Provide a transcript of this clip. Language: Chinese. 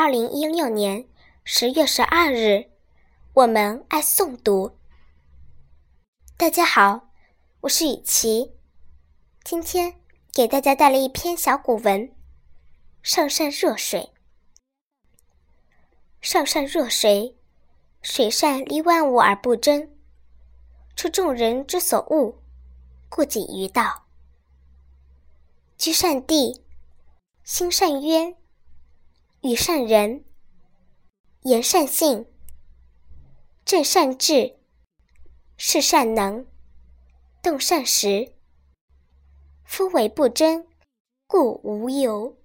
二零一六年十月十二日，我们爱诵读。大家好，我是雨琪，今天给大家带来一篇小古文《上善若水》。上善若水，水善利万物而不争，出众人之所恶，故几于道。居善地，心善渊，与善人，言善信，正善治，事善能，动善时。夫唯不争，故无尤。